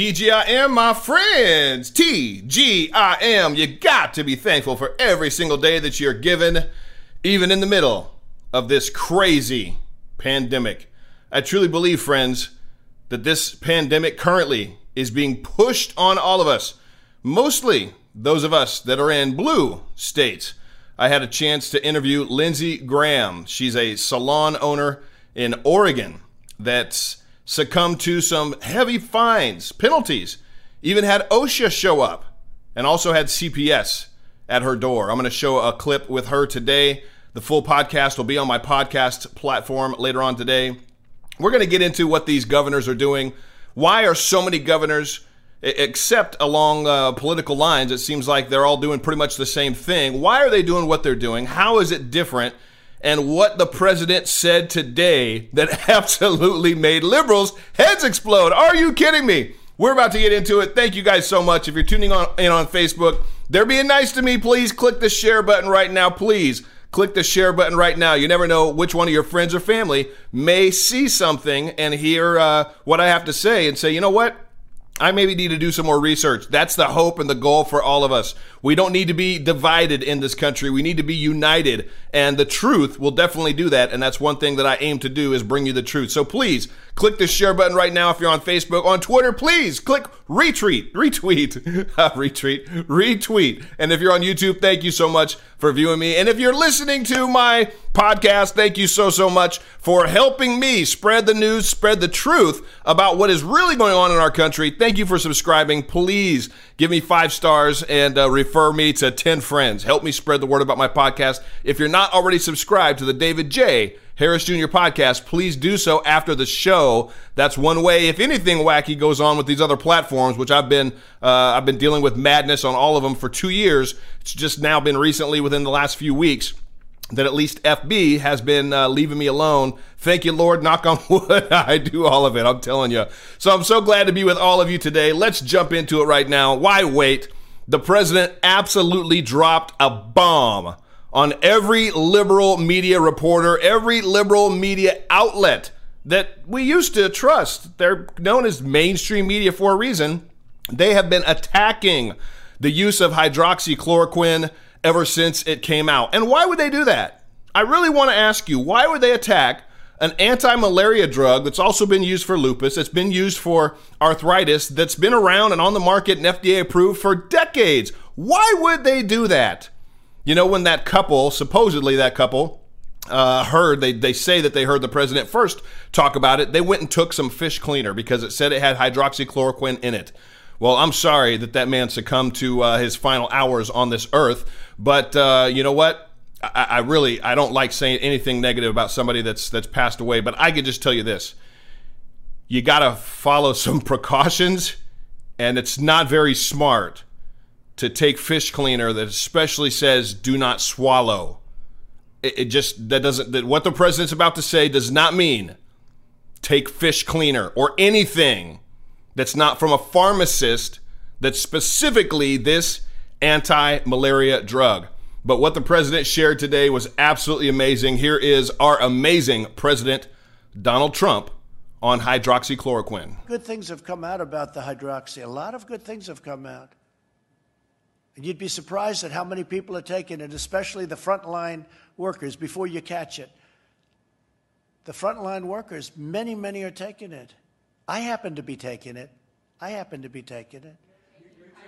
TGIM, my friends. TGIM. You got to be thankful for every single day that you're given, even in the middle of this crazy pandemic. I truly believe, friends, that this pandemic currently is being pushed on all of us, mostly those of us that are in blue states. I had a chance to interview Lindsey Graham. She's a salon owner in Oregon that's succumbed to some heavy fines, penalties, even had OSHA show up, and also had CPS at her door. I'm going to show a clip with her today. The full podcast will be on my podcast platform later on today. We're going to get into what these governors are doing. Why are so many governors, except along uh, political lines, it seems like they're all doing pretty much the same thing? Why are they doing what they're doing? How is it different? And what the president said today that absolutely made liberals' heads explode. Are you kidding me? We're about to get into it. Thank you guys so much. If you're tuning on in on Facebook, they're being nice to me. Please click the share button right now. Please click the share button right now. You never know which one of your friends or family may see something and hear uh, what I have to say and say, you know what? I maybe need to do some more research. That's the hope and the goal for all of us. We don't need to be divided in this country. We need to be united. And the truth will definitely do that. And that's one thing that I aim to do is bring you the truth. So please click the share button right now if you're on Facebook. On Twitter, please click retweet, retweet, retweet, retweet. And if you're on YouTube, thank you so much for viewing me. And if you're listening to my podcast, thank you so, so much for helping me spread the news, spread the truth about what is really going on in our country. Thank you for subscribing. Please give me five stars and uh, refer me to 10 friends. Help me spread the word about my podcast. If you're not already subscribed to the David J. Harris Jr. podcast, please do so after the show. That's one way. If anything wacky goes on with these other platforms, which I've been uh, I've been dealing with madness on all of them for two years. It's just now been recently within the last few weeks that at least FB has been uh, leaving me alone. Thank you, Lord. Knock on wood. I do all of it. I'm telling you. So I'm so glad to be with all of you today. Let's jump into it right now. Why wait? The president absolutely dropped a bomb on every liberal media reporter, every liberal media outlet that we used to trust. They're known as mainstream media for a reason. They have been attacking the use of hydroxychloroquine ever since it came out. And why would they do that? I really want to ask you, why would they attack an anti malaria drug that's also been used for lupus, that's been used for arthritis, that's been around and on the market and FDA approved for decades? Why would they do that? You know, when that couple, supposedly that couple, uh, heard, they, they say that they heard the president first talk about it, they went and took some fish cleaner because it said it had hydroxychloroquine in it. Well, I'm sorry that that man succumbed to uh, his final hours on this earth, but uh, you know what? I, I really I don't like saying anything negative about somebody that's that's passed away, but I can just tell you this: you got to follow some precautions, and it's not very smart to take fish cleaner that especially says do not swallow. It, it just that doesn't that what the president's about to say does not mean take fish cleaner or anything that's not from a pharmacist that's specifically this anti-malaria drug. But what the president shared today was absolutely amazing. Here is our amazing president Donald Trump on hydroxychloroquine. Good things have come out about the hydroxy. A lot of good things have come out. And you'd be surprised at how many people are taking it, especially the frontline workers, before you catch it. The frontline workers, many, many are taking it. I happen to be taking it. I happen to be taking it.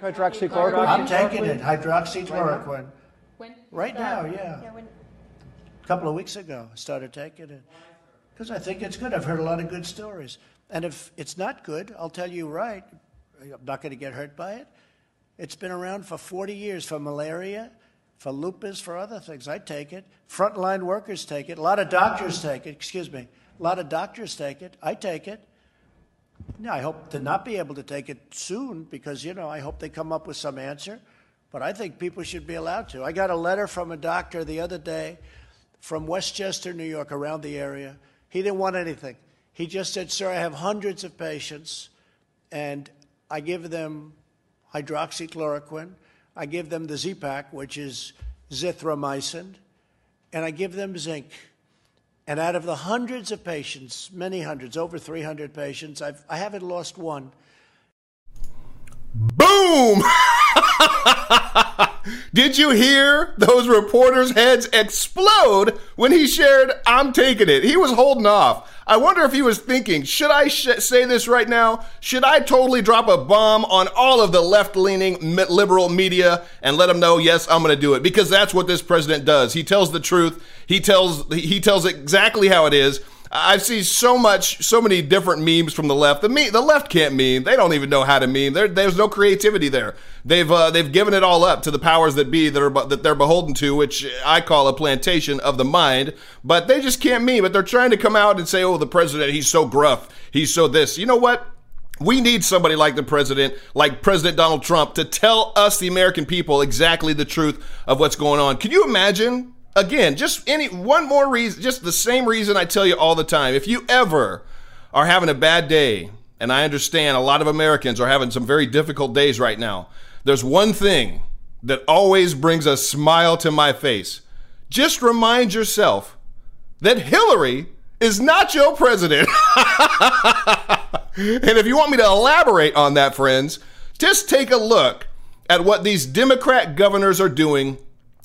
Hydroxychloroquine? I'm taking it, hydroxychloroquine. When? Right now, yeah. Yeah, when, A couple of weeks ago, I started taking it. Because I think it's good. I've heard a lot of good stories. And if it's not good, I'll tell you right. I'm not going to get hurt by it. It's been around for 40 years for malaria, for lupus, for other things. I take it. Frontline workers take it. A lot of doctors take it. Excuse me. A lot of doctors take it. I take it. Yeah, I hope to not be able to take it soon because, you know, I hope they come up with some answer. But I think people should be allowed to. I got a letter from a doctor the other day from Westchester, New York, around the area. He didn't want anything. He just said, Sir, I have hundreds of patients, and I give them hydroxychloroquine. I give them the Z-Pak, which is zithromycin, and I give them zinc. And out of the hundreds of patients, many hundreds, over 300 patients, I've, I haven't lost one. Boom! Did you hear those reporters' heads explode when he shared, I'm taking it? He was holding off. I wonder if he was thinking, should I sh- say this right now? Should I totally drop a bomb on all of the left leaning liberal media and let them know, yes, I'm going to do it? Because that's what this president does. He tells the truth. He tells, he tells exactly how it is. I've seen so much, so many different memes from the left. The me, the left can't meme. They don't even know how to meme. There, there's no creativity there. They've uh, they've given it all up to the powers that be that are that they're beholden to, which I call a plantation of the mind. But they just can't meme. But they're trying to come out and say, "Oh, the president, he's so gruff. He's so this." You know what? We need somebody like the president, like President Donald Trump, to tell us, the American people, exactly the truth of what's going on. Can you imagine again, just any one more reason, just the same reason I tell you all the time. If you ever are having a bad day, and I understand a lot of Americans are having some very difficult days right now, there's one thing that always brings a smile to my face. Just remind yourself that Hillary is not your president. and if you want me to elaborate on that, friends, just take a look at what these Democrat governors are doing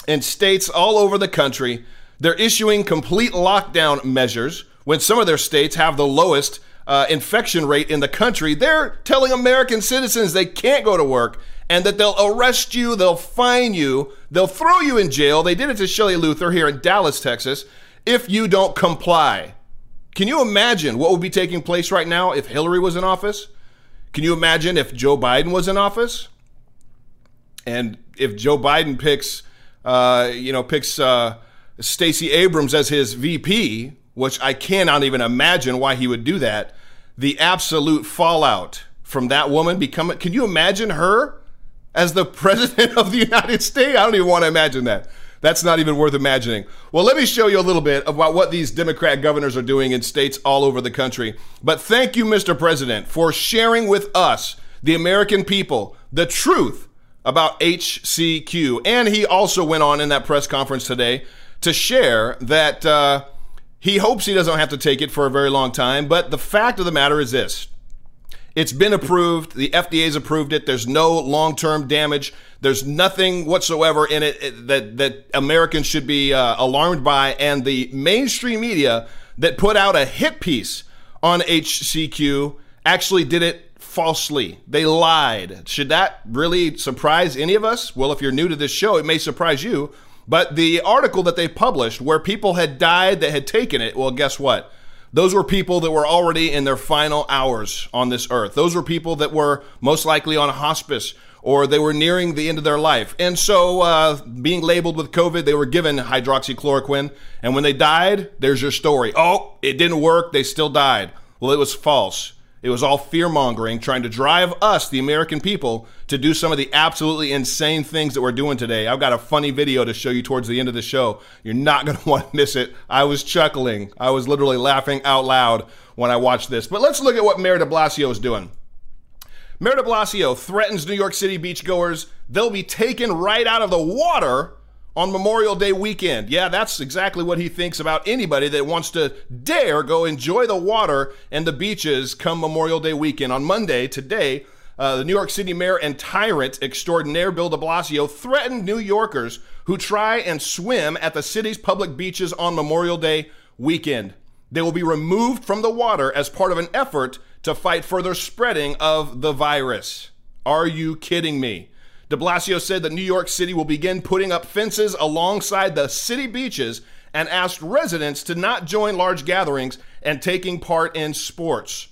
in states all over the country. They're issuing complete lockdown measures when some of their states have the lowest uh, infection rate in the country. They're telling American citizens they can't go to work and that they'll arrest you, they'll fine you, they'll throw you in jail. They did it to Shelley Luther here in Dallas, Texas, if you don't comply. Can you imagine what would be taking place right now if Hillary was in office? Can you imagine if Joe Biden was in office? And if Joe Biden picks uh, you know, picks uh, Stacey Abrams as his VP, which I cannot even imagine why he would do that. The absolute fallout from that woman becoming, can you imagine her as the president of the United States? I don't even want to imagine that. That's not even worth imagining. Well, let me show you a little bit about what these Democrat governors are doing in states all over the country. But thank you, Mr. President, for sharing with us, the American people, the truth about HCQ. And he also went on in that press conference today to share that uh, he hopes he doesn't have to take it for a very long time. But the fact of the matter is this it's been approved. The FDA's approved it. There's no long term damage. There's nothing whatsoever in it that, that Americans should be uh, alarmed by. And the mainstream media that put out a hit piece on HCQ actually did it falsely. They lied. Should that really surprise any of us? Well, if you're new to this show, it may surprise you. But the article that they published where people had died that had taken it, well, guess what? Those were people that were already in their final hours on this earth. Those were people that were most likely on hospice or they were nearing the end of their life. And so, uh, being labeled with COVID, they were given hydroxychloroquine. And when they died, there's your story. Oh, it didn't work. They still died. Well, it was false. It was all fear mongering, trying to drive us, the American people, to do some of the absolutely insane things that we're doing today. I've got a funny video to show you towards the end of the show. You're not going to want to miss it. I was chuckling. I was literally laughing out loud when I watched this. But let's look at what Mayor de Blasio is doing. Mayor de Blasio threatens New York City beachgoers. They'll be taken right out of the water on Memorial Day weekend. Yeah, that's exactly what he thinks about anybody that wants to dare go enjoy the water and the beaches come Memorial Day weekend. On Monday, today, uh, the New York City mayor and tyrant extraordinaire Bill de Blasio threatened New Yorkers who try and swim at the city's public beaches on Memorial Day weekend. They will be removed from the water as part of an effort to fight further spreading of the virus. Are you kidding me? De Blasio said that New York City will begin putting up fences alongside the city beaches and asked residents to not join large gatherings and taking part in sports.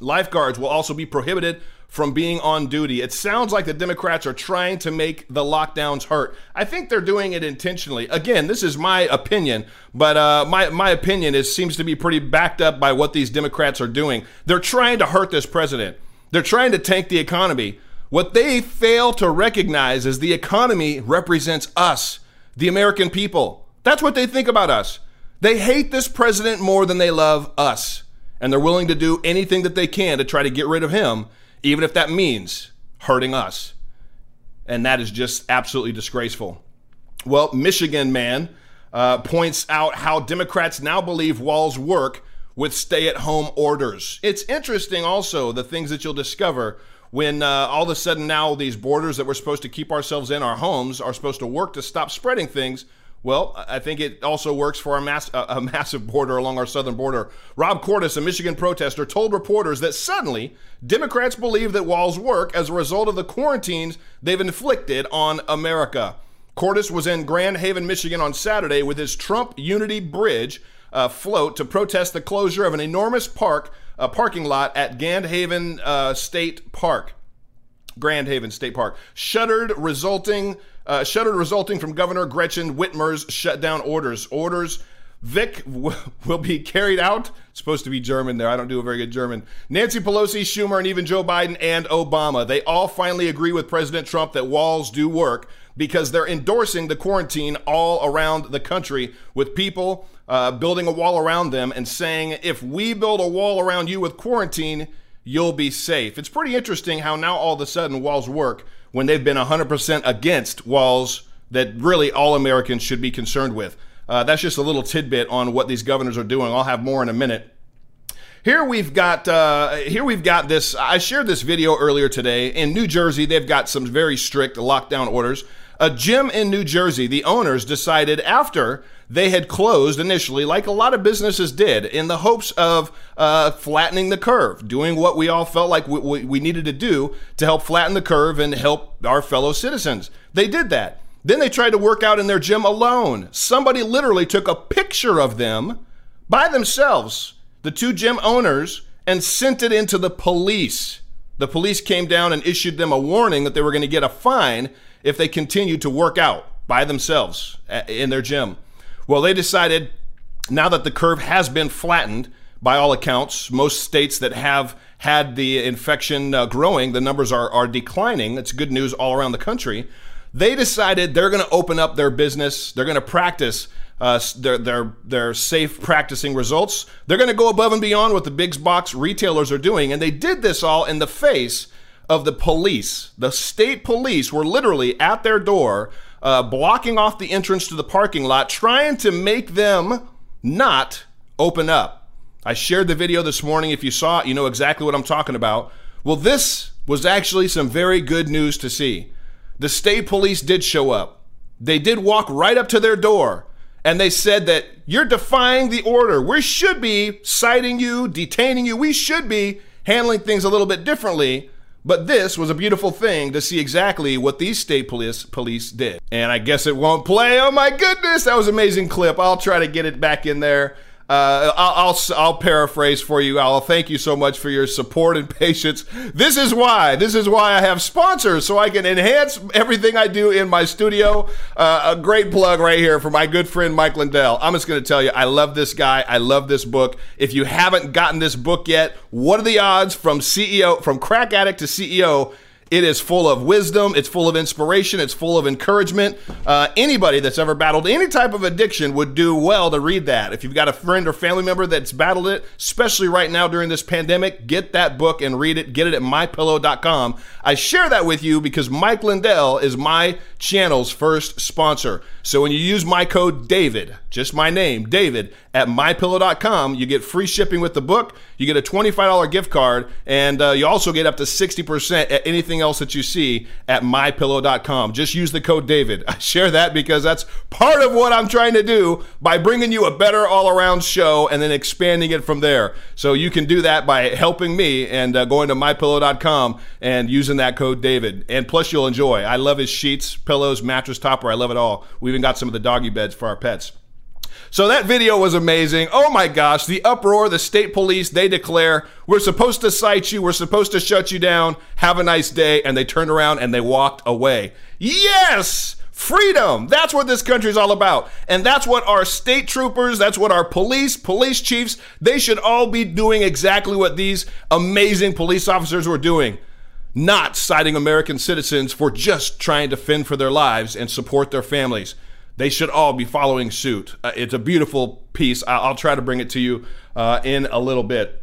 Lifeguards will also be prohibited from being on duty. It sounds like the Democrats are trying to make the lockdowns hurt. I think they're doing it intentionally. Again, this is my opinion, but uh, my my opinion is seems to be pretty backed up by what these Democrats are doing. They're trying to hurt this president. They're trying to tank the economy. What they fail to recognize is the economy represents us, the American people. That's what they think about us. They hate this president more than they love us. And they're willing to do anything that they can to try to get rid of him, even if that means hurting us. And that is just absolutely disgraceful. Well, Michigan man uh, points out how Democrats now believe walls work with stay at home orders. It's interesting also the things that you'll discover when uh, all of a sudden now these borders that we're supposed to keep ourselves in our homes are supposed to work to stop spreading things. Well, I think it also works for a, mass, a, massive border along our southern border. Rob Cordes, a Michigan protester, told reporters that suddenly Democrats believe that walls work as a result of the quarantines they've inflicted on America. Cordes was in Grand Haven, Michigan on Saturday with his Trump Unity Bridge uh, float to protest the closure of an enormous park uh, parking lot at Grand uh, State Park. Grand Haven State Park shuttered, resulting uh, shuttered resulting from Governor Gretchen Whitmer's shutdown orders. Orders Vic w- will be carried out. It's supposed to be German there. I don't do a very good German. Nancy Pelosi, Schumer, and even Joe Biden and Obama. They all finally agree with President Trump that walls do work because they're endorsing the quarantine all around the country with people uh, building a wall around them and saying, if we build a wall around you with quarantine, you'll be safe. It's pretty interesting how now all of a sudden walls work when they've been 100% against walls that really all Americans should be concerned with. Uh, that's just a little tidbit on what these governors are doing. I'll have more in a minute. Here we've got uh, here we've got this. I shared this video earlier today in New Jersey. They've got some very strict lockdown orders. A gym in New Jersey, the owners decided after they had closed initially, like a lot of businesses did, in the hopes of uh, flattening the curve, doing what we all felt like we, we needed to do to help flatten the curve and help our fellow citizens. They did that. Then they tried to work out in their gym alone. Somebody literally took a picture of them by themselves, the two gym owners, and sent it into the police. The police came down and issued them a warning that they were going to get a fine if they continued to work out by themselves uh, in their gym. Well, they decided now that the curve has been flattened, by all accounts, most states that have had the infection uh, growing, the numbers are, are declining. It's good news all around the country. They decided they're going to open up their business. They're going to practice uh, their, their, their safe practicing results. They're going to go above and beyond what the big box retailers are doing. And they did this all in the face of the police. The state police were literally at their door uh, blocking off the entrance to the parking lot, trying to make them not open up. I shared the video this morning. If you saw it, you know exactly what I'm talking about. Well, this was actually some very good news to see. The state police did show up. They did walk right up to their door and they said that you're defying the order. We should be citing you, detaining you. We should be handling things a little bit differently. But this was a beautiful thing to see exactly what these state police police did. And I guess it won't play. Oh my goodness, that was amazing clip. I'll try to get it back in there. Uh, I'll, I'll, I'll paraphrase for you. I'll thank you so much for your support and patience. This is why. This is why I have sponsors so I can enhance everything I do in my studio. Uh, a great plug right here for my good friend Mike Lindell. I'm just going to tell you, I love this guy. I love this book. If you haven't gotten this book yet, what are the odds from CEO from crack addict to CEO? It is full of wisdom. It's full of inspiration. It's full of encouragement. Uh, anybody that's ever battled any type of addiction would do well to read that. If you've got a friend or family member that's battled it, especially right now during this pandemic, get that book and read it. Get it at mypillow.com. I share that with you because Mike Lindell is my channel's first sponsor. So when you use my code David, just my name, David, at mypillow.com, you get free shipping with the book. You get a $25 gift card, and uh, you also get up to 60% at anything else that you see at mypillow.com. Just use the code David. I share that because that's part of what I'm trying to do by bringing you a better all around show and then expanding it from there. So you can do that by helping me and uh, going to mypillow.com and using that code David. And plus, you'll enjoy. I love his sheets, pillows, mattress topper. I love it all. We even got some of the doggy beds for our pets. So that video was amazing. Oh my gosh, the uproar, the state police, they declare, we're supposed to cite you, we're supposed to shut you down, have a nice day, and they turned around and they walked away. Yes! Freedom! That's what this country is all about. And that's what our state troopers, that's what our police, police chiefs, they should all be doing exactly what these amazing police officers were doing. Not citing American citizens for just trying to fend for their lives and support their families they should all be following suit. Uh, it's a beautiful piece. I'll, I'll, try to bring it to you uh, in a little bit.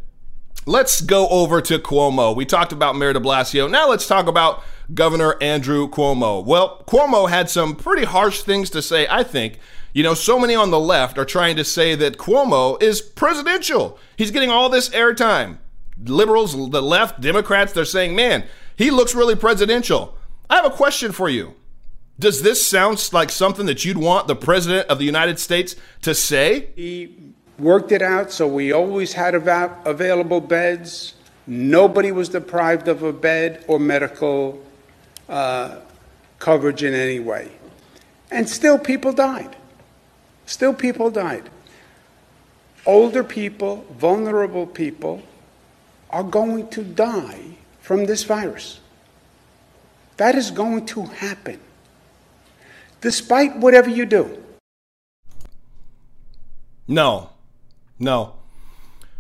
Let's go over to Cuomo. We talked about Mayor de Blasio. Now let's talk about Governor Andrew Cuomo. Well, Cuomo had some pretty harsh things to say, I think. You know, so many on the left are trying to say that Cuomo is presidential. He's getting all this airtime. liberals, the left, Democrats, they're saying, man, he looks really presidential. I have a question for you. Does this sound like something that you'd want the president of the United States to say? He worked it out so we always had available beds. Nobody was deprived of a bed or medical uh, coverage in any way. And still, people died. Still, people died. Older people, vulnerable people, are going to die from this virus. That is going to happen despite whatever you do? No. No.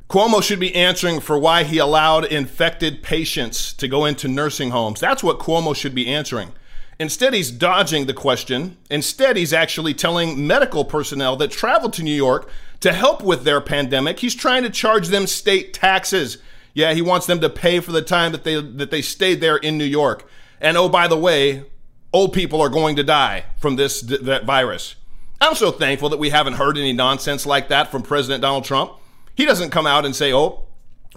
Cuomo should be answering for why he allowed infected patients to go into nursing homes. That's what Cuomo should be answering. Instead, he's dodging the question. Instead, he's actually telling medical personnel that traveled to New York to help with their pandemic. He's trying to charge them state taxes. Yeah, he wants them to pay for the time that they that they stayed there in New York. And oh, by the way, old people are going to die from this that virus. I'm so thankful that we haven't heard any nonsense like that from President Donald Trump. He doesn't come out and say, "Oh,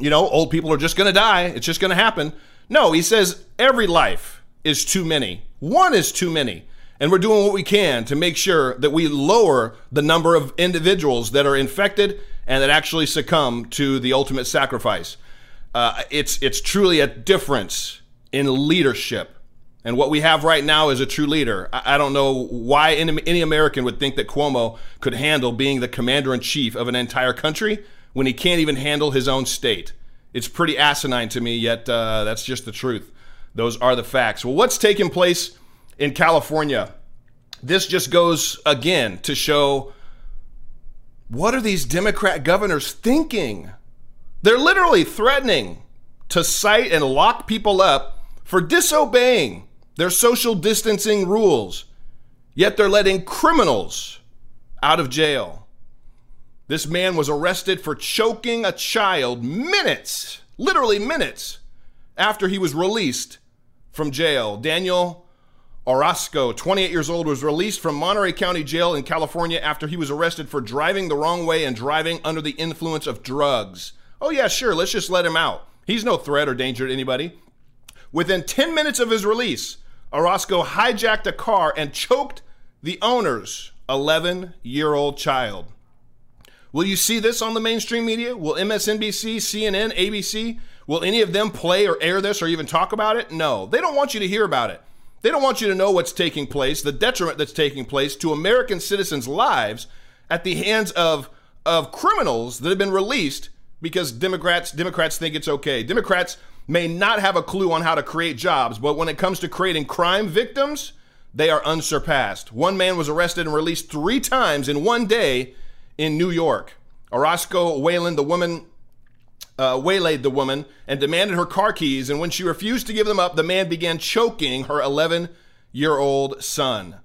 you know, old people are just going to die. It's just going to happen." No, he says every life is too many. One is too many. And we're doing what we can to make sure that we lower the number of individuals that are infected and that actually succumb to the ultimate sacrifice. Uh, it's it's truly a difference in leadership and what we have right now is a true leader. I, don't know why any, any American would think that Cuomo could handle being the commander in chief of an entire country when he can't even handle his own state. It's pretty asinine to me, yet uh, that's just the truth. Those are the facts. Well, what's taking place in California? This just goes again to show what are these Democrat governors thinking? They're literally threatening to cite and lock people up for disobeying their social distancing rules, yet they're letting criminals out of jail. This man was arrested for choking a child minutes, literally minutes, after he was released from jail. Daniel Orozco, 28 years old, was released from Monterey County Jail in California after he was arrested for driving the wrong way and driving under the influence of drugs. Oh, yeah, sure, let's just let him out. He's no threat or danger to anybody. Within 10 minutes of his release, Orozco hijacked a car and choked the owner's 11 year old child. Will you see this on the mainstream media? Will MSNBC, CNN, ABC, will any of them play or air this or even talk about it? No. They don't want you to hear about it. They don't want you to know what's taking place, the detriment that's taking place to American citizens' lives at the hands of, of criminals that have been released because Democrats Democrats think it's okay. Democrats may not have a clue on how to create jobs, but when it comes to creating crime victims, they are unsurpassed. One man was arrested and released three times in one day in New York. Orozco Wayland, the woman, uh, waylaid the woman and demanded her car keys. And when she refused to give them up, the man began choking her 11 year old son.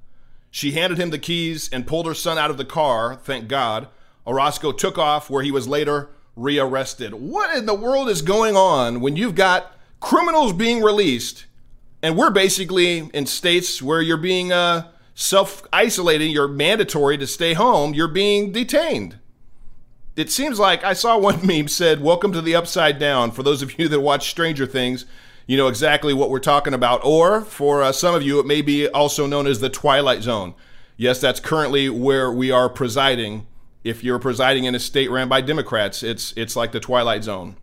She handed him the keys and pulled her son out of the car, thank God. Orozco took off, where he was later rearrested. What in the world is going on when you've got criminals being released and we're basically in states where you're being uh, self isolating, you're mandatory to stay home, you're being detained? It seems like I saw one meme said, Welcome to the upside down. For those of you that watch Stranger Things, you know exactly what we're talking about. Or for uh, some of you, it may be also known as the Twilight Zone. Yes, that's currently where we are presiding if you're presiding in a state ran by Democrats, it's it's like the Twilight Zone.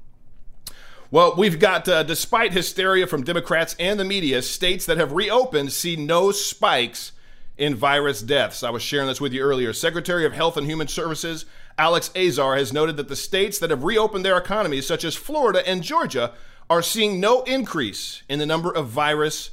Well, we've got, uh, despite hysteria from Democrats and the media, states that have reopened see no spikes in virus deaths. I was sharing this with you earlier. Secretary of Health and Human Services Alex Azar has noted that the states that have reopened their economies, such as Florida and Georgia, are seeing no increase in the number of virus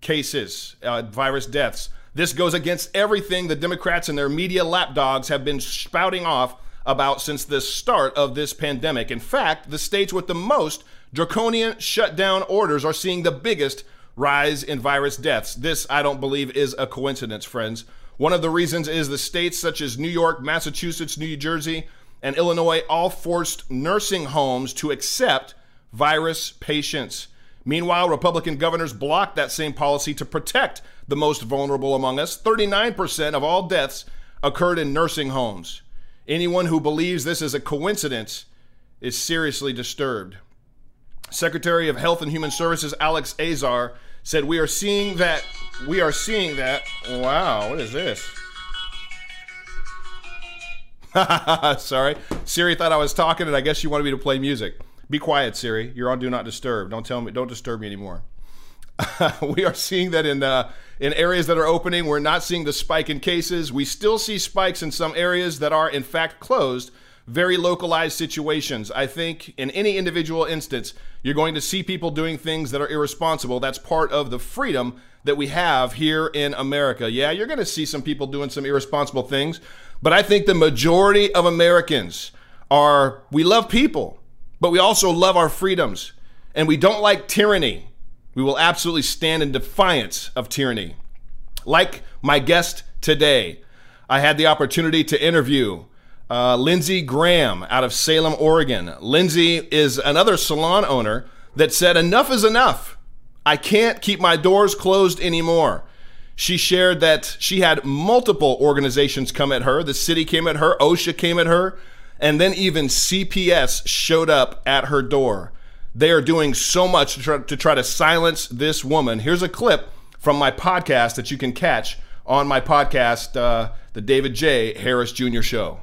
cases, uh, virus deaths. This goes against everything the Democrats and their media lapdogs have been spouting off about since the start of this pandemic. In fact, the states with the most draconian shutdown orders are seeing the biggest rise in virus deaths. This, I don't believe, is a coincidence, friends. One of the reasons is the states such as New York, Massachusetts, New Jersey, and Illinois all forced nursing homes to accept virus patients. Meanwhile, Republican governors blocked that same policy to protect the most vulnerable among us. 39% of all deaths occurred in nursing homes. Anyone who believes this is a coincidence is seriously disturbed. Secretary of Health and Human Services Alex Azar said we are seeing that we are seeing that wow, what is this? Sorry. Siri thought I was talking and I guess she wanted me to play music. Be quiet, Siri. You're on do not disturb. Don't tell me don't disturb me anymore. we are seeing that in uh, in areas that are opening. We're not seeing the spike in cases. We still see spikes in some areas that are in fact closed. Very localized situations. I think in any individual instance, you're going to see people doing things that are irresponsible. That's part of the freedom that we have here in America. Yeah, you're going to see some people doing some irresponsible things, but I think the majority of Americans are we love people, but we also love our freedoms, and we don't like tyranny. We will absolutely stand in defiance of tyranny. Like my guest today, I had the opportunity to interview uh, Lindsey Graham out of Salem, Oregon. Lindsey is another salon owner that said, Enough is enough. I can't keep my doors closed anymore. She shared that she had multiple organizations come at her. The city came at her, OSHA came at her, and then even CPS showed up at her door. They are doing so much to try, to try to silence this woman. Here's a clip from my podcast that you can catch on my podcast, uh, the David J. Harris Jr. Show.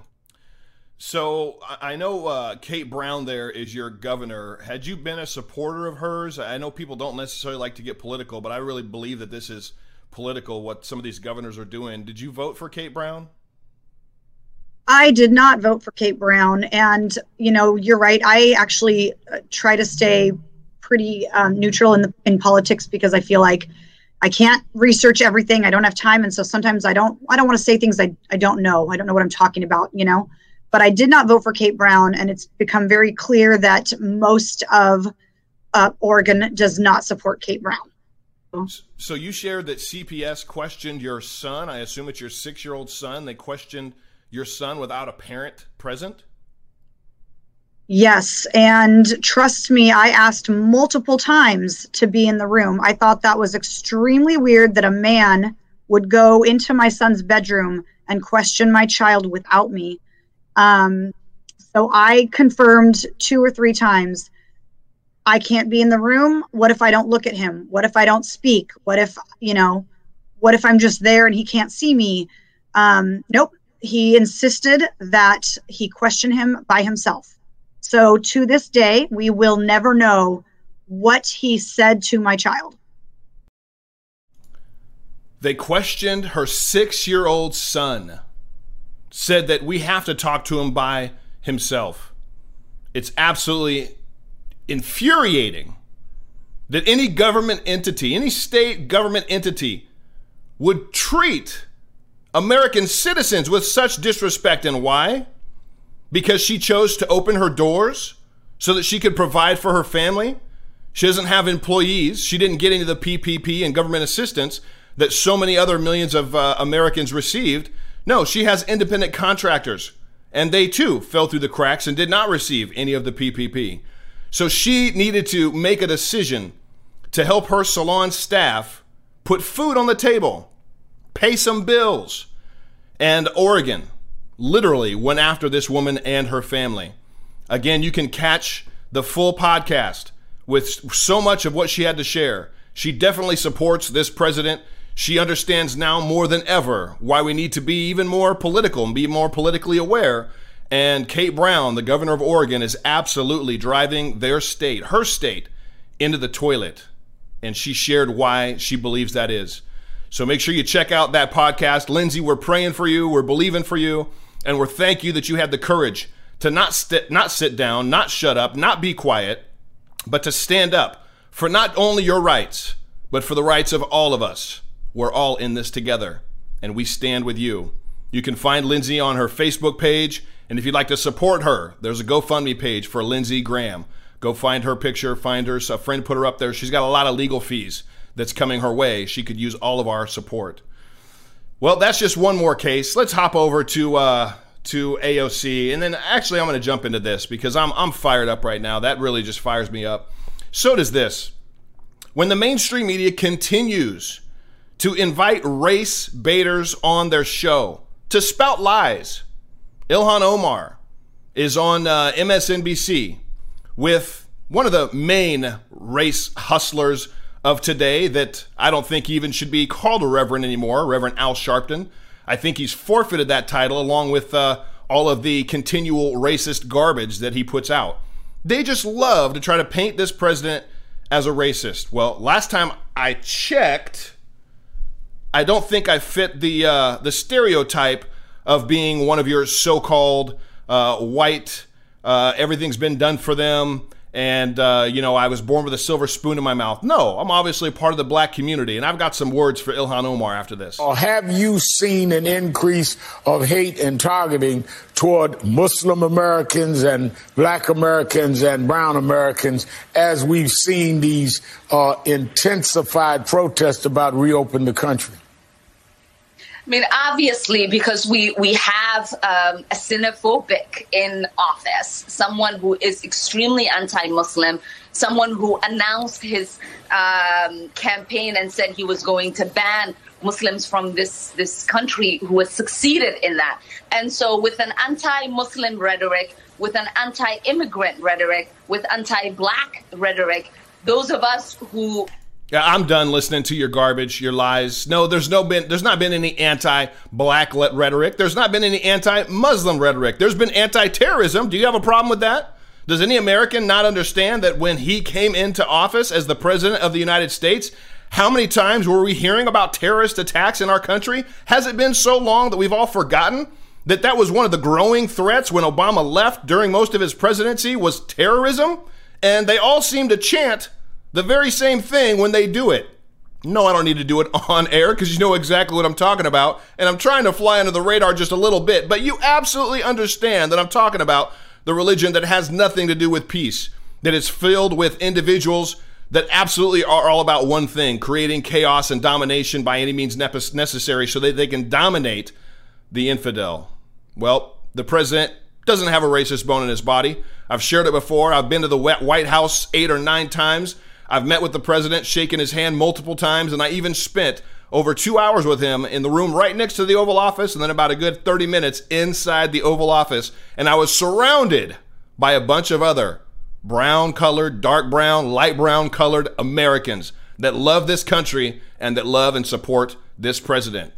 So I know uh, Kate Brown there is your governor. Had you been a supporter of hers? I know people don't necessarily like to get political, but I really believe that this is political. What some of these governors are doing. Did you vote for Kate Brown? I did not vote for Kate Brown. And, you know, you're right. I actually uh, try to stay pretty um, neutral in, the, in politics because I feel like I can't research everything. I don't have time. And so sometimes I don't, I don't want to say things I, I don't know. I don't know what I'm talking about, you know, but I did not vote for Kate Brown. And it's become very clear that most of uh, Oregon does not support Kate Brown. So you shared that CPS questioned your son. I assume it's your six year old son. They questioned your son without a parent present? Yes. And trust me, I asked multiple times to be in the room. I thought that was extremely weird that a man would go into my son's bedroom and question my child without me. Um, so I confirmed two or three times I can't be in the room. What if I don't look at him? What if I don't speak? What if, you know, what if I'm just there and he can't see me? Um, nope he insisted that he question him by himself. So to this day, we will never know what he said to my child. They questioned her six year old son, said that we have to talk to him by himself. It's absolutely infuriating that any government entity, any state government entity, would treat American citizens with such disrespect. And why? Because she chose to open her doors so that she could provide for her family. She doesn't have employees. She didn't get into the PPP and government assistance that so many other millions of uh, Americans received. No, she has independent contractors, and they too fell through the cracks and did not receive any of the PPP. So she needed to make a decision to help her salon staff put food on the table pay some bills. And Oregon literally went after this woman and her family. Again, you can catch the full podcast with so much of what she had to share. She definitely supports this president. She understands now more than ever why we need to be even more political and be more politically aware. And Kate Brown, the governor of Oregon, is absolutely driving their state, her state, into the toilet. And she shared why she believes that is. So make sure you check out that podcast. Lindsey, we're praying for you, we're believing for you, and we're thank you that you had the courage to not st- not sit down, not shut up, not be quiet, but to stand up for not only your rights, but for the rights of all of us. We're all in this together, and we stand with you. You can find Lindsey on her Facebook page, and if you'd like to support her, there's a GoFundMe page for Lindsey Graham. Go find her picture, find her. A friend put her up there. She's got a lot of legal fees that's coming her way. She could use all of our support. Well, that's just one more case. Let's hop over to uh, to AOC, and then actually I'm going to jump into this because I'm I'm fired up right now. That really just fires me up. So does this. When the mainstream media continues to invite race baiters on their show to spout lies, Ilhan Omar is on uh, MSNBC with one of the main race hustlers of today that I don't think even should be called a reverend anymore, Reverend Al Sharpton. I think he's forfeited that title along with uh, all of the continual racist garbage that he puts out. They just love to try to paint this president as a racist. Well, last time I checked, I don't think I fit the uh, the stereotype of being one of your so-called uh, white. Uh, everything's been done for them and uh, you know I was born with a silver spoon in my mouth. No, I'm obviously part of the black community, and I've got some words for Ilhan Omar after this. Or have you seen an increase of hate and targeting toward Muslim Americans and Black Americans and Brown Americans as we've seen these uh, intensified protests about reopen the country? I mean, obviously, because we we have um, a xenophobic in office, someone who is extremely anti-Muslim, someone who announced his um, campaign and said he was going to ban Muslims from this this country, who has succeeded in that. And so, with an anti-Muslim rhetoric, with an anti-immigrant rhetoric, with anti-black rhetoric, those of us who I'm done listening to your garbage, your lies. No, there's no been there's not been any anti-black rhetoric. There's not been any anti-Muslim rhetoric. There's been anti-terrorism. Do you have a problem with that? Does any American not understand that when he came into office as the president of the United States, how many times were we hearing about terrorist attacks in our country? Has it been so long that we've all forgotten that that was one of the growing threats when Obama left during most of his presidency was terrorism? And they all seem to chant the very same thing when they do it. No, I don't need to do it on air because you know exactly what I'm talking about. And I'm trying to fly under the radar just a little bit, but you absolutely understand that I'm talking about the religion that has nothing to do with peace, that is filled with individuals that absolutely are all about one thing creating chaos and domination by any means necessary so that they can dominate the infidel. Well, the president doesn't have a racist bone in his body. I've shared it before. I've been to the White House eight or nine times. I've met with the president, shaken his hand multiple times, and I even spent over two hours with him in the room right next to the Oval Office, and then about a good 30 minutes inside the Oval Office. And I was surrounded by a bunch of other brown colored, dark brown, light brown colored Americans that love this country and that love and support this president.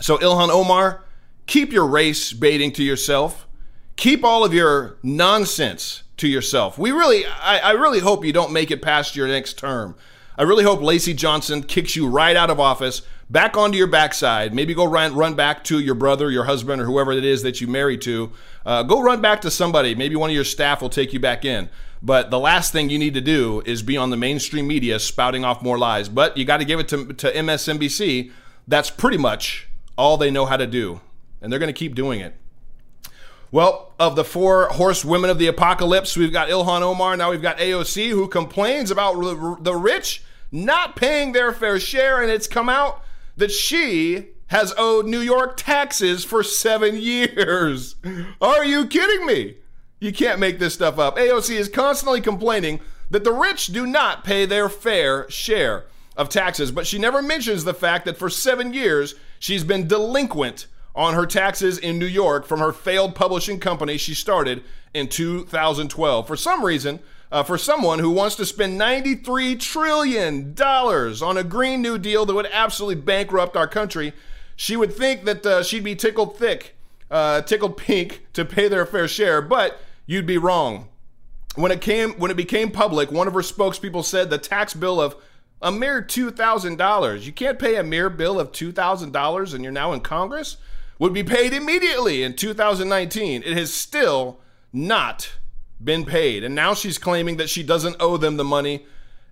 So, Ilhan Omar, keep your race baiting to yourself. Keep all of your nonsense to yourself. We really, I, I really hope you don't make it past your next term. I really hope Lacy Johnson kicks you right out of office, back onto your backside. Maybe go run, run back to your brother, your husband, or whoever it is that you married to. Uh, go run back to somebody. Maybe one of your staff will take you back in. But the last thing you need to do is be on the mainstream media spouting off more lies. But you got to give it to, to MSNBC. That's pretty much all they know how to do. And they're going to keep doing it. Well, of the four horsewomen of the apocalypse, we've got Ilhan Omar. Now we've got AOC, who complains about the rich not paying their fair share, and it's come out that she has owed New York taxes for seven years. Are you kidding me? You can't make this stuff up. AOC is constantly complaining that the rich do not pay their fair share of taxes, but she never mentions the fact that for seven years she's been delinquent on her taxes in New York from her failed publishing company she started in 2012. For some reason, uh, for someone who wants to spend $93 trillion on a Green New Deal that would absolutely bankrupt our country, she would think that uh, she'd be tickled thick, uh, tickled pink to pay their fair share, but you'd be wrong. When it came, when it became public, one of her spokespeople said the tax bill of a mere $2,000. You can't pay a mere bill of $2,000 and you're now in Congress? Would be paid immediately in 2019. It has still not been paid. And now she's claiming that she doesn't owe them the money,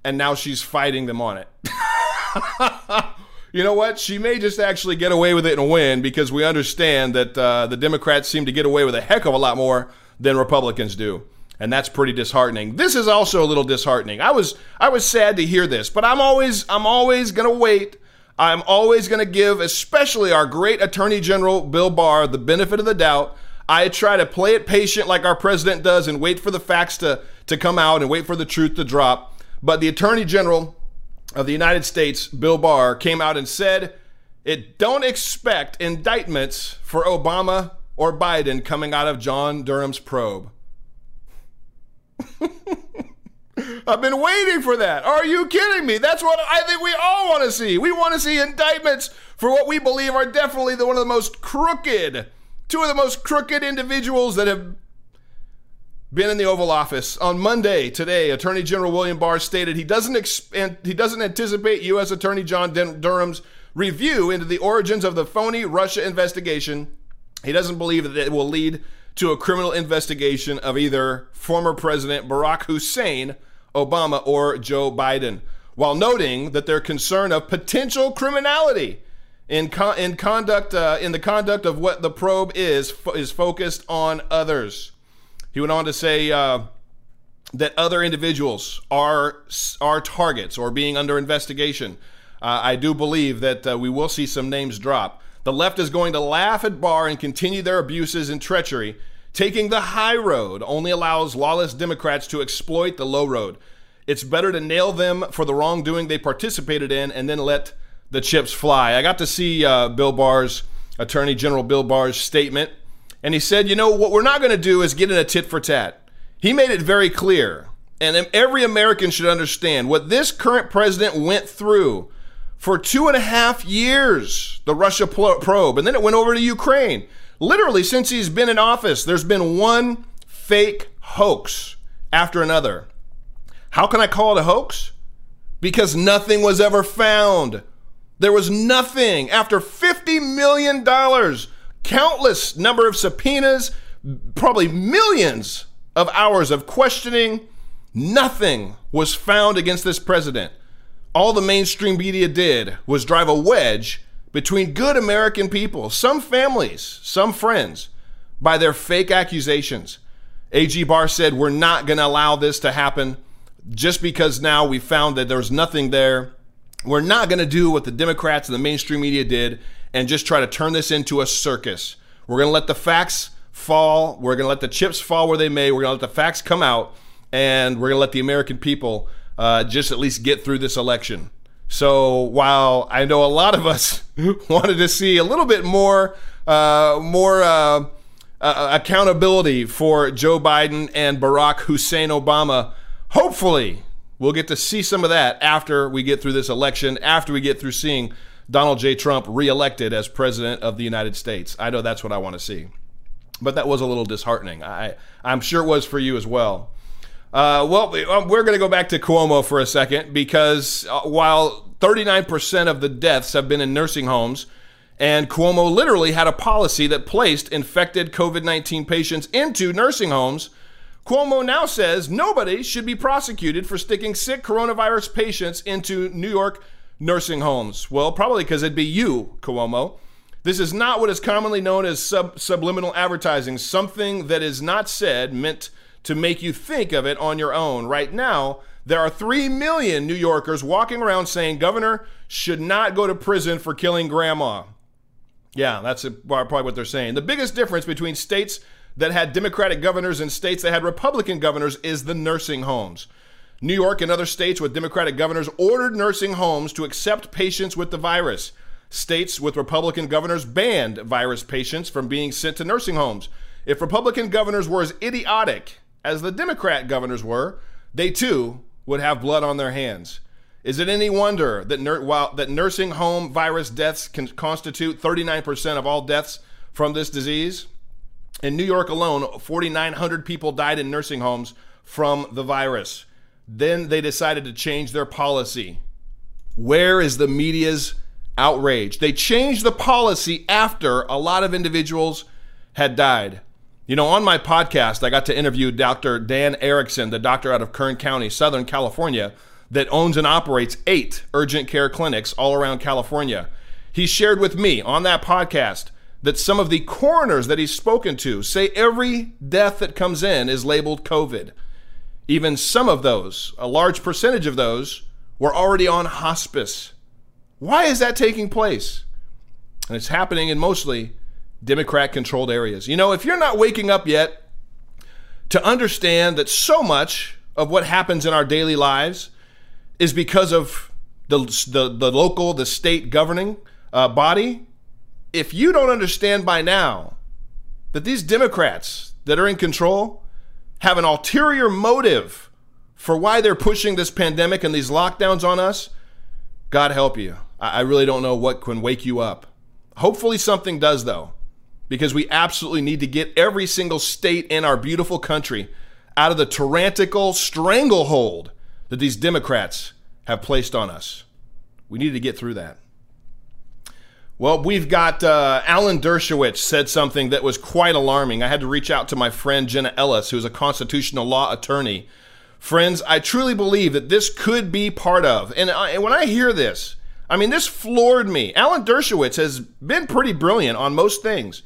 and now she's fighting them on it. you know what? She may just actually get away with it and win because we understand that uh, the Democrats seem to get away with a heck of a lot more than Republicans do. And that's pretty disheartening. This is also a little disheartening. I was I was sad to hear this, but I'm always I'm always gonna wait I'm always going to give, especially our great Attorney General Bill Barr, the benefit of the doubt. I try to play it patient like our president does and wait for the facts to, to come out and wait for the truth to drop. But the Attorney General of the United States, Bill Barr, came out and said, it don't expect indictments for Obama or Biden coming out of John Durham's probe. I've been waiting for that. Are you kidding me? That's what I think we all want to see. We want to see indictments for what we believe are definitely the, one of the most crooked, two of the most crooked individuals that have been in the Oval Office. On Monday, today, Attorney General William Barr stated he doesn't he doesn't anticipate U.S. Attorney John Durham's review into the origins of the phony Russia investigation. He doesn't believe that it will lead to a criminal investigation of either former President Barack Hussein Obama or Joe Biden, while noting that their concern of potential criminality in, con- in conduct uh, in the conduct of what the probe is fo- is focused on others. He went on to say uh, that other individuals are are targets or being under investigation. Uh, I do believe that uh, we will see some names drop. The left is going to laugh at Barr and continue their abuses and treachery. Taking the high road only allows lawless Democrats to exploit the low road. It's better to nail them for the wrongdoing they participated in and then let the chips fly. I got to see uh, Bill Barr's, Attorney General Bill Barr's statement, and he said, you know, what we're not going to do is get in a tit for tat. He made it very clear, and every American should understand what this current president went through for two and a half years, the Russia probe, and then it went over to Ukraine. Literally, since he's been in office, there's been one fake hoax after another. How can I call it a hoax? Because nothing was ever found. There was nothing. After $50 million, countless number of subpoenas, probably millions of hours of questioning, nothing was found against this president all the mainstream media did was drive a wedge between good American people, some families, some friends, by their fake accusations. AG Barr said, We're not going to allow this to happen just because now we found that there's nothing there. We're not going to do what the Democrats and the mainstream media did and just try to turn this into a circus. We're going to let the facts fall. We're going to let the chips fall where they may. We're going to let the facts come out, and we're going to let the American people uh, just at least get through this election. So while I know a lot of us wanted to see a little bit more, uh, more uh, uh, accountability for Joe Biden and Barack Hussein Obama, hopefully we'll get to see some of that after we get through this election, after we get through seeing Donald J. Trump reelected as president of the United States. I know that's what I want to see. But that was a little disheartening. I, I'm sure it was for you as well. Uh, well, um, we're going to go back to Cuomo for a second because uh, while 39% of the deaths have been in nursing homes, and Cuomo literally had a policy that placed infected COVID 19 patients into nursing homes. Cuomo now says nobody should be prosecuted for sticking sick coronavirus patients into New York nursing homes. Well, probably because it'd be you, Cuomo. This is not what is commonly known as sub- subliminal advertising, something that is not said meant to make you think of it on your own. Right now, there are 3 million New Yorkers walking around saying governor should not go to prison for killing grandma. Yeah, that's probably what they're saying. The biggest difference between states that had Democratic governors and states that had Republican governors is the nursing homes. New York and other states with Democratic governors ordered nursing homes to accept patients with the virus. States with Republican governors banned virus patients from being sent to nursing homes. If Republican governors were as idiotic as the Democrat governors were, they too would have blood on their hands. Is it any wonder that, nur- while, that nursing home virus deaths can constitute 39% of all deaths from this disease? In New York alone, 4,900 people died in nursing homes from the virus. Then they decided to change their policy. Where is the media's outrage? They changed the policy after a lot of individuals had died. You know, on my podcast, I got to interview Dr. Dan Erickson, the doctor out of Kern County, Southern California, that owns and operates eight urgent care clinics all around California. He shared with me on that podcast that some of the coroners that he's spoken to say every death that comes in is labeled COVID. Even some of those, a large percentage of those, were already on hospice. Why is that taking place? And it's happening in mostly Democrat controlled areas. You know, if you're not waking up yet to understand that so much of what happens in our daily lives is because of the, the, the local, the state governing uh, body, if you don't understand by now that these Democrats that are in control have an ulterior motive for why they're pushing this pandemic and these lockdowns on us, God help you. I really don't know what can wake you up. Hopefully, something does, though, because we absolutely need to get every single state in our beautiful country out of the tyrannical stranglehold that these Democrats have placed on us. We need to get through that. Well, we've got uh, Alan Dershowitz said something that was quite alarming. I had to reach out to my friend Jenna Ellis, who's a constitutional law attorney. Friends, I truly believe that this could be part of, and, I, and when I hear this, I mean, this floored me. Alan Dershowitz has been pretty brilliant on most things.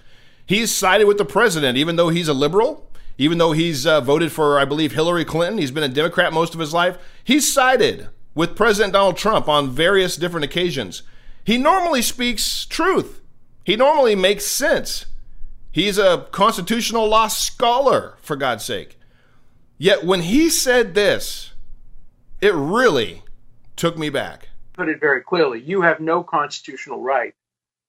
He's sided with the president, even though he's a liberal, even though he's uh, voted for, I believe, Hillary Clinton. He's been a Democrat most of his life. He's sided with President Donald Trump on various different occasions. He normally speaks truth, he normally makes sense. He's a constitutional law scholar, for God's sake. Yet when he said this, it really took me back. Put it very clearly you have no constitutional right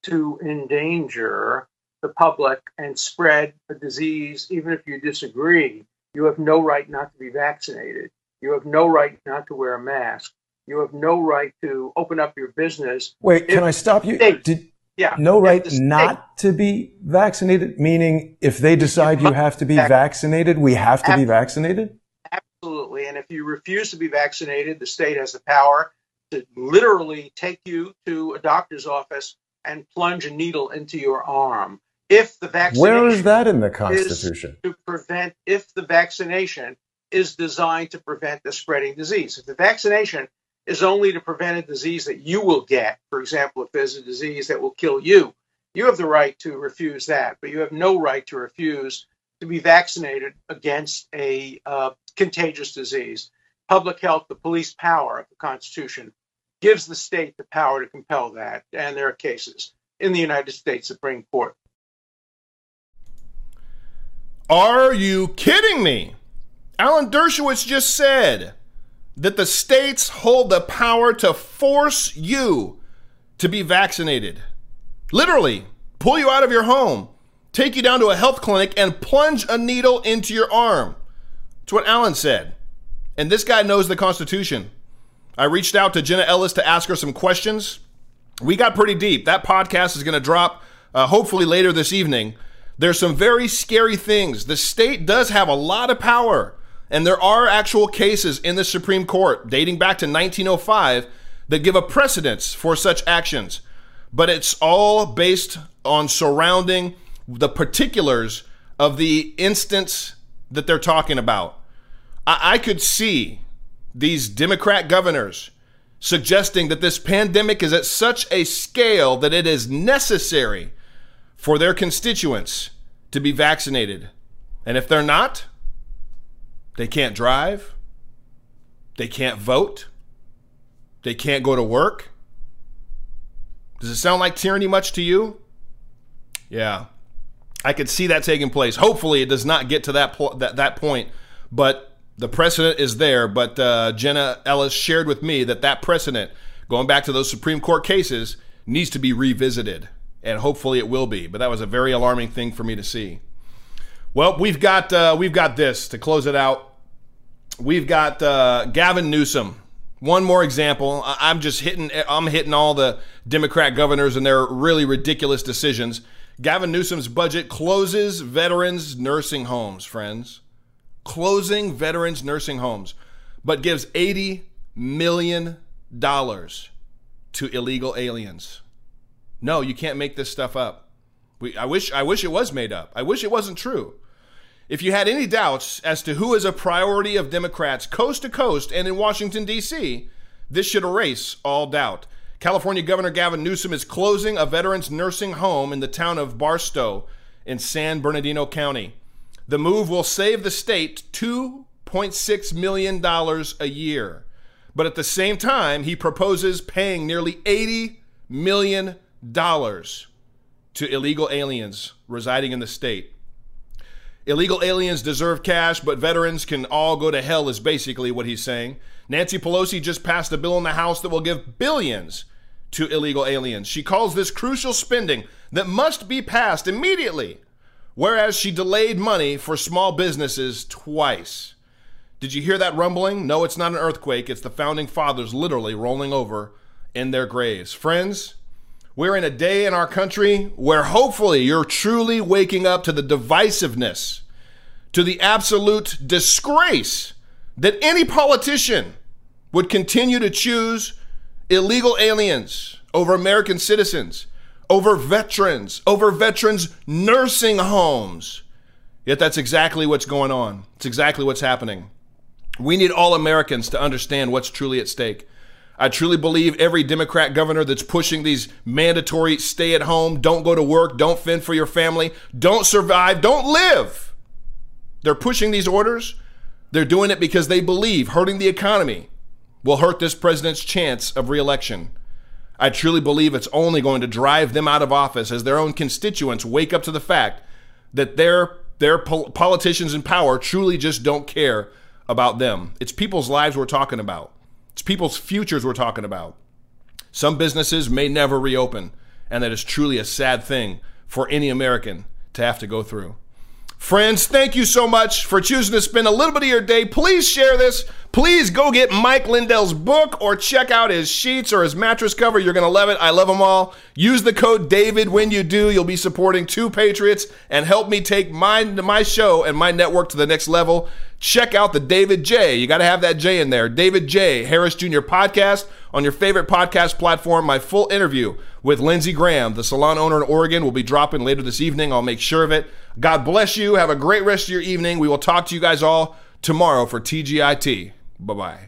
to endanger the public and spread a disease, even if you disagree. You have no right not to be vaccinated. You have no right not to wear a mask. You have no right to open up your business. Wait, can I stop you? Did, yeah, no right not to be vaccinated, meaning if they decide you have to be vaccinated, we have to be vaccinated? Absolutely. And if you refuse to be vaccinated, the state has the power to literally take you to a doctor's office and plunge a needle into your arm. If the vaccination Where is that in the Constitution? to prevent if the vaccination is designed to prevent the spreading disease. If the vaccination is only to prevent a disease that you will get, for example, if there's a disease that will kill you, you have the right to refuse that, but you have no right to refuse to be vaccinated against a uh, contagious disease. Public health, the police power of the Constitution, gives the state the power to compel that, and there are cases in the United States Supreme Court. Are you kidding me? Alan Dershowitz just said that the states hold the power to force you to be vaccinated. Literally, pull you out of your home, take you down to a health clinic, and plunge a needle into your arm. That's what Alan said. And this guy knows the Constitution. I reached out to Jenna Ellis to ask her some questions. We got pretty deep. That podcast is going to drop uh, hopefully later this evening. There's some very scary things. The state does have a lot of power. And there are actual cases in the Supreme Court dating back to 1905 that give a precedence for such actions. But it's all based on surrounding the particulars of the instance that they're talking about. I, I could see these Democrat governors suggesting that this pandemic is at such a scale that it is necessary for their constituents to be vaccinated. And if they're not, they can't drive. They can't vote. They can't go to work. Does it sound like tyranny much to you? Yeah. I could see that taking place. Hopefully, it does not get to that, po- that, that point, but the precedent is there. But uh, Jenna Ellis shared with me that that precedent, going back to those Supreme Court cases, needs to be revisited. And hopefully it will be. But that was a very alarming thing for me to see. Well, we've got uh, we've got this to close it out. We've got uh, Gavin Newsom. One more example. I'm just hitting. I'm hitting all the Democrat governors and their really ridiculous decisions. Gavin Newsom's budget closes veterans nursing homes. Friends, closing veterans nursing homes, but gives 80 million dollars to illegal aliens. No, you can't make this stuff up. We, I wish I wish it was made up. I wish it wasn't true. If you had any doubts as to who is a priority of Democrats coast to coast and in Washington, D.C., this should erase all doubt. California Governor Gavin Newsom is closing a veterans nursing home in the town of Barstow in San Bernardino County. The move will save the state $2.6 million a year. But at the same time, he proposes paying nearly $80 million to illegal aliens residing in the state. Illegal aliens deserve cash, but veterans can all go to hell, is basically what he's saying. Nancy Pelosi just passed a bill in the House that will give billions to illegal aliens. She calls this crucial spending that must be passed immediately, whereas she delayed money for small businesses twice. Did you hear that rumbling? No, it's not an earthquake. It's the founding fathers literally rolling over in their graves. Friends, we're in a day in our country where hopefully you're truly waking up to the divisiveness, to the absolute disgrace that any politician would continue to choose illegal aliens over American citizens, over veterans, over veterans' nursing homes. Yet that's exactly what's going on. It's exactly what's happening. We need all Americans to understand what's truly at stake. I truly believe every Democrat governor that's pushing these mandatory stay at home, don't go to work, don't fend for your family, don't survive, don't live. They're pushing these orders. They're doing it because they believe hurting the economy will hurt this president's chance of reelection. I truly believe it's only going to drive them out of office as their own constituents wake up to the fact that their their politicians in power truly just don't care about them. It's people's lives we're talking about. It's people's futures we're talking about. Some businesses may never reopen, and that is truly a sad thing for any American to have to go through. Friends, thank you so much for choosing to spend a little bit of your day. Please share this. Please go get Mike Lindell's book or check out his sheets or his mattress cover. You're going to love it. I love them all. Use the code DAVID when you do. You'll be supporting two Patriots and help me take my, my show and my network to the next level. Check out the David J. You got to have that J in there. David J. Harris Jr. podcast on your favorite podcast platform. My full interview with Lindsey Graham, the salon owner in Oregon, will be dropping later this evening. I'll make sure of it. God bless you. Have a great rest of your evening. We will talk to you guys all tomorrow for TGIT. Bye bye.